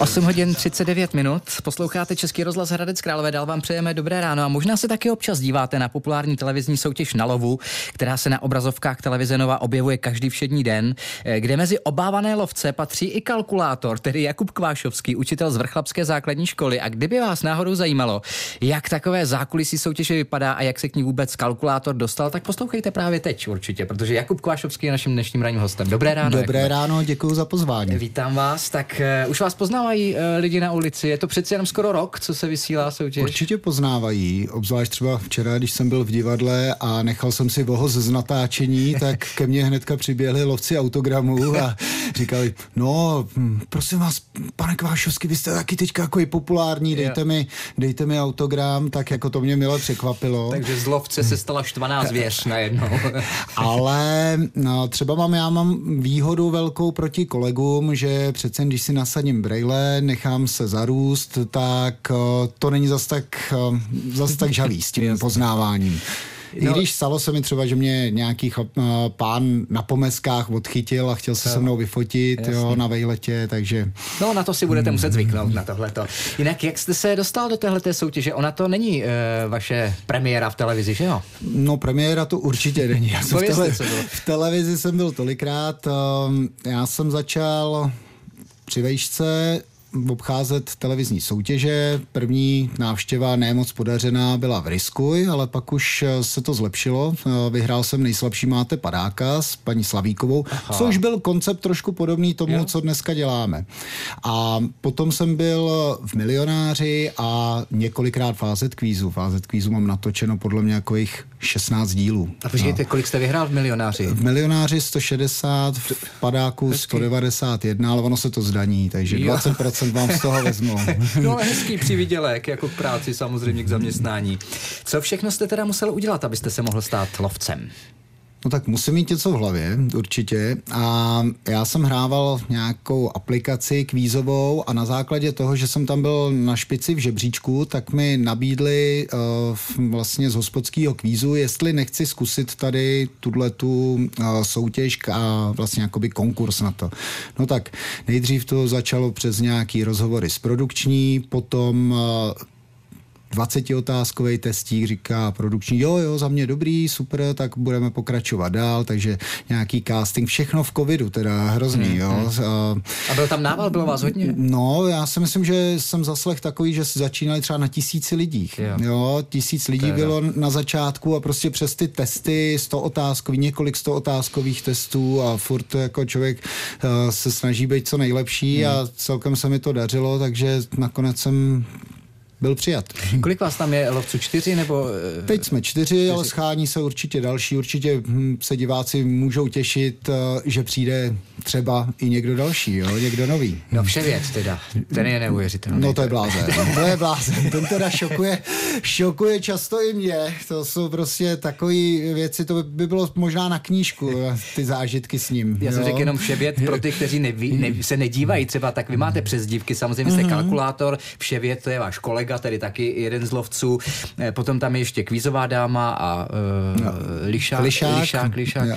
8 hodin 39 minut, posloucháte Český rozhlas Hradec Králové, dál vám přejeme dobré ráno a možná se taky občas díváte na populární televizní soutěž na lovu, která se na obrazovkách televize Nova objevuje každý všední den, eh, kde mezi obávané lovce patří i kalkulátor, tedy Jakub Kvášovský, učitel z Vrchlapské základní školy. A kdyby vás náhodou zajímalo, jak takové zákulisí soutěže vypadá a jak se k ní vůbec kalkulátor dostal, tak poslouchejte právě teď určitě, protože Jakub Kvášovský je naším dnešním ranním hostem. Dobré ráno. Dobré Jakube. ráno, děkuji za pozvání. Vítám vás. Tak uh, už vás poznávají uh, lidi na ulici. Je to přeci jenom skoro rok, co se vysílá soutěž. Určitě poznávají, obzvlášť třeba včera, když jsem byl v divadle a nechal jsem si vohoz z natáčení, tak ke mně hnedka přiběhli lovci autogramů a říkali, no, hm, prosím vás, pane Kvášovský, vy jste taky teďka jako i populární, dejte mi, dejte mi autogram, tak jako to mě milé překvapilo. Takže z lovce se stala štvaná zvěř najednou. Ale no, třeba mám, já mám výhodu velkou proti kolegům, že přece když si nasadím brejle, nechám se zarůst, tak eh, to není zas tak, eh, zas tak žavý s tím poznáváním. I no. když stalo se mi třeba, že mě nějaký chlap, uh, pán na pomeskách odchytil a chtěl se se mnou vyfotit jo, na vejletě, takže... No na to si budete muset zvyknout, na tohleto. Jinak jak jste se dostal do téhleté soutěže? Ona to není uh, vaše premiéra v televizi, že jo? No premiéra to určitě není. Já jsem v, tele- v televizi jsem byl tolikrát. Uh, já jsem začal při vejšce obcházet televizní soutěže. První návštěva nemoc podařená byla v Riskuj, ale pak už se to zlepšilo. Vyhrál jsem nejslabší máte padáka s paní Slavíkovou, Aha. což byl koncept trošku podobný tomu, jo. co dneska děláme. A potom jsem byl v Milionáři a několikrát fázet kvízu. Fázet kvízu mám natočeno podle mě jako jich 16 dílů. A počkejte, no. kolik jste vyhrál v Milionáři? V Milionáři 160, v padáku Hezky. 191, ale ono se to zdaní, takže jo. 20% vám z toho vezmu. no hezký přivydělek, jako k práci samozřejmě, k zaměstnání. Co všechno jste teda musel udělat, abyste se mohl stát lovcem? No tak musím mít něco v hlavě, určitě. A já jsem hrával nějakou aplikaci kvízovou a na základě toho, že jsem tam byl na špici v žebříčku, tak mi nabídli uh, vlastně z hospodského kvízu, jestli nechci zkusit tady tuhle tu uh, soutěž a vlastně jakoby konkurs na to. No tak nejdřív to začalo přes nějaký rozhovory s produkční, potom uh, 20-otázkový testík, říká produkční, jo, jo, za mě dobrý, super, tak budeme pokračovat dál, takže nějaký casting, všechno v covidu, teda hrozný, hmm, jo. Hmm. A byl tam nával, bylo vás hodně? No, já si myslím, že jsem zaslech takový, že začínali třeba na tisíci lidích, jo, jo tisíc lidí teda. bylo na začátku a prostě přes ty testy, 100 otázkový, několik 100 otázkových testů a furt jako člověk uh, se snaží být co nejlepší hmm. a celkem se mi to dařilo, takže nakonec jsem byl přijat. Kolik vás tam je lovců? Čtyři nebo? Eh, Teď jsme čtyři, čtyři. ale schání se určitě další. Určitě hm, se diváci můžou těšit, eh, že přijde třeba i někdo další, jo? někdo nový. No vše věc teda, ten je neuvěřitelný. No to je blázen, to je blázen, ten teda šokuje, šokuje často i mě, to jsou prostě takové věci, to by bylo možná na knížku, ty zážitky s ním. Já jsem řekl jenom vševět pro ty, kteří neví, ne, se nedívají třeba, tak vy máte přezdívky, samozřejmě jste mhm. kalkulátor, vševět to je váš kolega, kolega, tedy taky jeden z lovců. Eh, potom tam je ještě kvízová dáma a uh, no. lišák, lišák, lišák, lišák.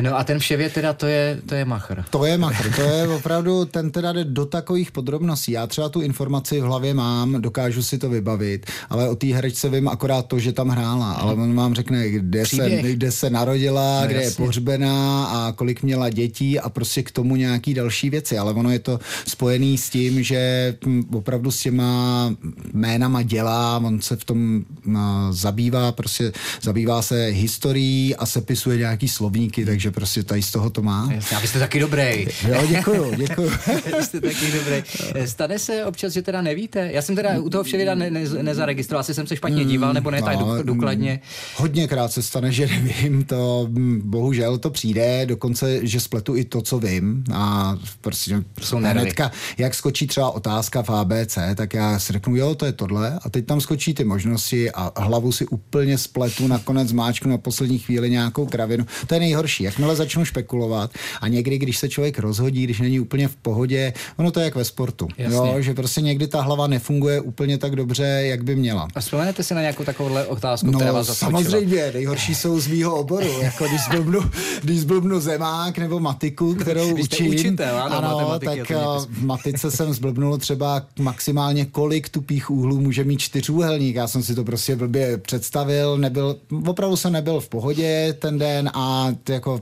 No a ten vševět teda to je, to je machr. To je machr, to je opravdu, ten teda jde do takových podrobností. Já třeba tu informaci v hlavě mám, dokážu si to vybavit, ale o té herečce vím akorát to, že tam hrála, ale on vám řekne, kde, se, kde se narodila, no, kde jasně. je pohřbená a kolik měla dětí a prostě k tomu nějaký další věci, ale ono je to spojený s tím, že hm, opravdu s těma jménama dělá, on se v tom no, zabývá, prostě zabývá se historií a sepisuje nějaký slovníky, takže prostě tady z toho to má. Jasně, a vy jste taky dobrý. Jo, děkuju, děkuju. jste taky dobrý. Stane se občas, že teda nevíte? Já jsem teda u toho vševěda ne, ne, nezaregistroval, asi jsem se špatně díval, nebo ne no, tak důkladně. Hodněkrát se stane, že nevím, to bohužel to přijde, dokonce, že spletu i to, co vím a prostě Jsou hnedka, jak skočí třeba otázka v ABC, tak já si řeknu, jo, to je tohle a teď tam skočí ty možnosti a hlavu si úplně spletu, nakonec máčku na poslední chvíli nějakou kravinu. To je nejhorší. Jakmile začnu špekulovat a někdy, když se člověk rozhodí, když není úplně v pohodě, ono to je jak ve sportu, jo, že prostě někdy ta hlava nefunguje úplně tak dobře, jak by měla. A vzpomenete si na nějakou takovouhle otázku, no, která vás zaskočila? samozřejmě, nejhorší jsou z mýho oboru, jako když zblbnu, když zblbnu zemák nebo matiku, kterou Když učím. učitel, ano, ano tak eh, v matice jsem zblbnul třeba maximálně kolik tupých úhlů může mít čtyřúhelník. Já jsem si to prostě blbě představil, nebyl, opravdu jsem nebyl v pohodě ten den a jako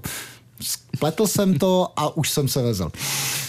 Spletl jsem to a už jsem se vezl.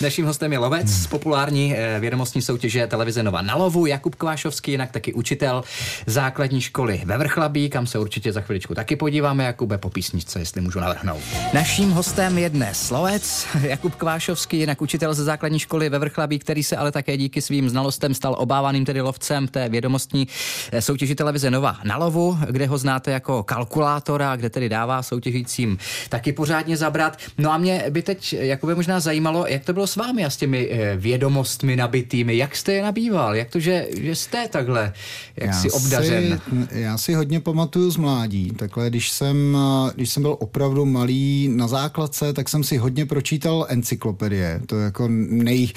Naším hostem je lovec z populární eh, vědomostní soutěže televize Nova na lovu, Jakub Kvášovský, jinak taky učitel základní školy ve Vrchlabí, kam se určitě za chviličku taky podíváme, Jakube, po písničce, jestli můžu navrhnout. Naším hostem je dnes lovec Jakub Kvášovský, jinak učitel ze základní školy ve Vrchlabí, který se ale také díky svým znalostem stal obávaným tedy lovcem té vědomostní eh, soutěži televize Nova na lovu, kde ho znáte jako kalkulátora, kde tedy dává soutěžícím taky pořádně zabrat. No a mě by teď jakoby možná zajímalo, jak to bylo s vámi a s těmi eh, vědomostmi nabitými, jak jste je nabýval, jak to, že, že jste takhle, jak já si obdařen. Si, já si hodně pamatuju z mládí, takhle když jsem, když jsem byl opravdu malý na základce, tak jsem si hodně pročítal encyklopedie, to je jako nej,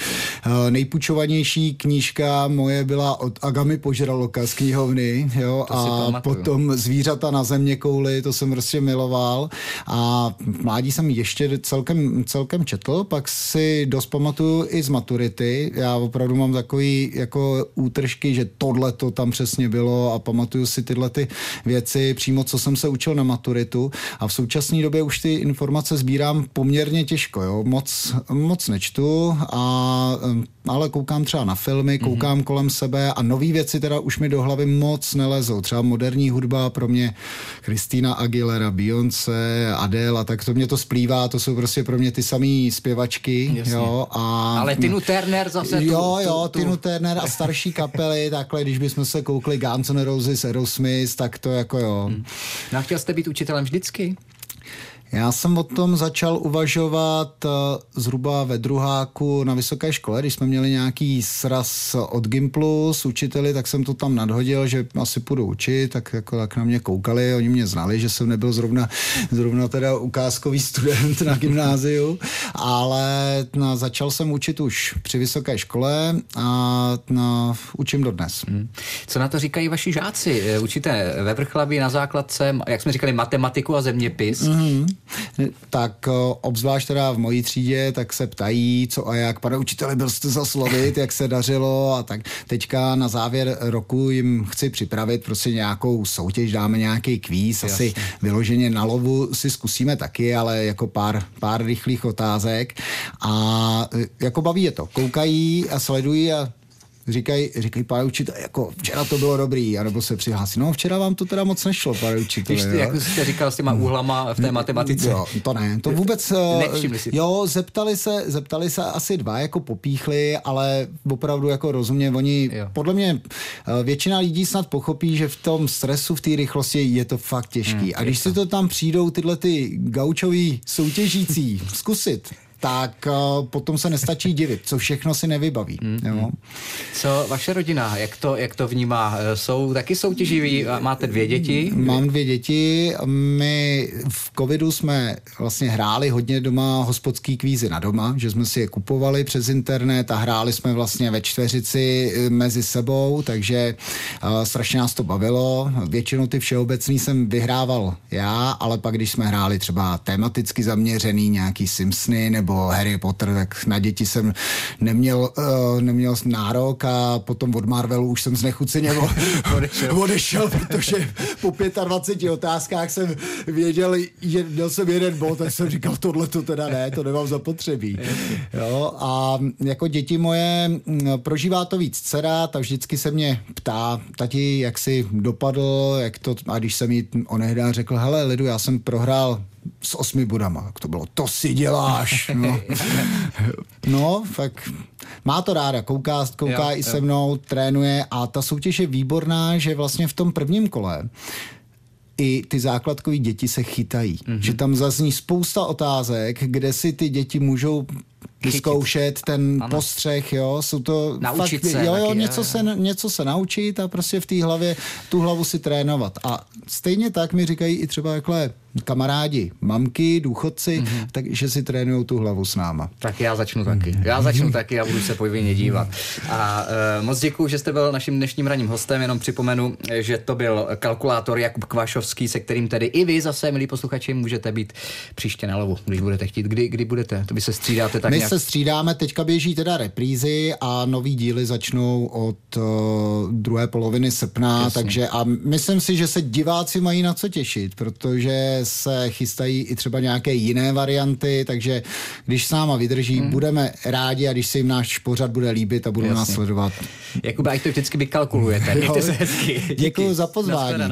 eh, nejpučovanější knížka moje byla od Agami Požraloka z knihovny, jo, a potom Zvířata na země kouli, to jsem prostě miloval. A mládí jsem ještě celkem, celkem četl, pak si dost pamatuju i z maturity. Já opravdu mám takový jako útržky, že tohle to tam přesně bylo a pamatuju si tyhle ty věci přímo, co jsem se učil na maturitu a v současné době už ty informace sbírám poměrně těžko, jo. Moc, moc nečtu a ale koukám třeba na filmy, mhm. koukám mm-hmm. kolem sebe a nové věci teda už mi do hlavy moc nelezou. Třeba moderní hudba pro mě Kristýna Aguilera, Beyoncé, Adele a tak to mě to splývá, to jsou prostě pro mě ty samé zpěvačky. Jo, a, ale Tinu Turner zase tu, Jo, jo, tu, Tinu Turner a starší kapely, takhle, když bychom se koukli Guns N' Roses, Aerosmith, tak to jako jo. Hmm. No a chtěl jste být učitelem vždycky? Já jsem o tom začal uvažovat eh, zhruba ve druháku na vysoké škole, když jsme měli nějaký sraz od Gimplu s učiteli, tak jsem to tam nadhodil, že asi půjdu učit, tak jako tak na mě koukali, oni mě znali, že jsem nebyl zrovna, zrovna teda ukázkový student na gymnáziu, ale na, začal jsem učit už při vysoké škole a na, učím dodnes. Hmm. Co na to říkají vaši žáci? Eh, učíte ve Vrchlabí na základce, jak jsme říkali, matematiku a zeměpis. Hmm tak obzvlášť teda v mojí třídě, tak se ptají, co a jak. Pane učiteli, byl jste zaslovit, jak se dařilo a tak. Teďka na závěr roku jim chci připravit prostě nějakou soutěž, dáme nějaký kvíz, Jasně. asi vyloženě na lovu si zkusíme taky, ale jako pár, pár rychlých otázek a jako baví je to. Koukají a sledují a říkají, říkají pane učitel, jako včera to bylo dobrý, anebo se přihlásí, no včera vám to teda moc nešlo, pane učitel. Když ty, jak jste říkal s těma úhlama v té matematice. Jo, to ne, to vůbec, eh, si jo, zeptali se, zeptali se asi dva, jako popíchli, ale opravdu jako rozumně, oni, jo. podle mě eh, většina lidí snad pochopí, že v tom stresu, v té rychlosti je to fakt těžký. Hmm, a když si to tam přijdou tyhle ty gaučový soutěžící zkusit, tak uh, potom se nestačí divit, co všechno si nevybaví. Mm, jo? Co vaše rodina, jak to, jak to vnímá? Jsou taky soutěživí? Máte dvě děti? Mám dvě děti. My v covidu jsme vlastně hráli hodně doma hospodský kvízy na doma, že jsme si je kupovali přes internet a hráli jsme vlastně ve čtveřici eh, mezi sebou, takže uh, strašně nás to bavilo. Většinou ty všeobecný jsem vyhrával já, ale pak když jsme hráli třeba tematicky zaměřený nějaký Simpsony nebo nebo Harry Potter, tak na děti jsem neměl, uh, neměl nárok a potom od Marvelu už jsem znechuceně odešel. odešel, protože po 25 otázkách jsem věděl, že měl jsem jeden bod, tak jsem říkal, tohle to teda ne, to nemám zapotřebí. Jo, a jako děti moje mm, prožívá to víc dcera, ta vždycky se mě ptá, tati, jak si dopadl, jak to, a když jsem jí onehdá řekl, hele, Lidu, já jsem prohrál s osmi bodama. Jak to bylo, to si děláš. No, no tak má to ráda, kouká, kouká jo, i jo. se mnou, trénuje a ta soutěž je výborná, že vlastně v tom prvním kole i ty základkové děti se chytají. Mm-hmm. Že tam zazní spousta otázek, kde si ty děti můžou vyzkoušet ten ano. postřeh, jo, jsou to naučit fakt, se jo, jo, taky, něco, jo, Se, něco se naučit a prostě v té hlavě tu hlavu si trénovat. A stejně tak mi říkají i třeba takhle kamarádi, mamky, důchodci, mm-hmm. takže si trénují tu hlavu s náma. Tak já začnu taky. Já začnu taky a budu se povinně dívat. A uh, moc děkuji, že jste byl naším dnešním ranním hostem. Jenom připomenu, že to byl kalkulátor Jakub Kvašovský, se kterým tedy i vy zase, milí posluchači, můžete být příště na lovu, když budete chtít. Kdy, kdy budete? To by se střídáte tak My nějak... se střídáme, teďka běží teda reprízy a nový díly začnou od uh, druhé poloviny srpna, Jasně. takže a myslím si, že se diváci mají na co těšit, protože se chystají i třeba nějaké jiné varianty, takže když s náma vydrží, hmm. budeme rádi a když se jim náš pořad bude líbit a budou Jasně. nás sledovat. Jakube, ať to vždycky vykalkulujete. Mějte se hezky. Děkuji za pozvání.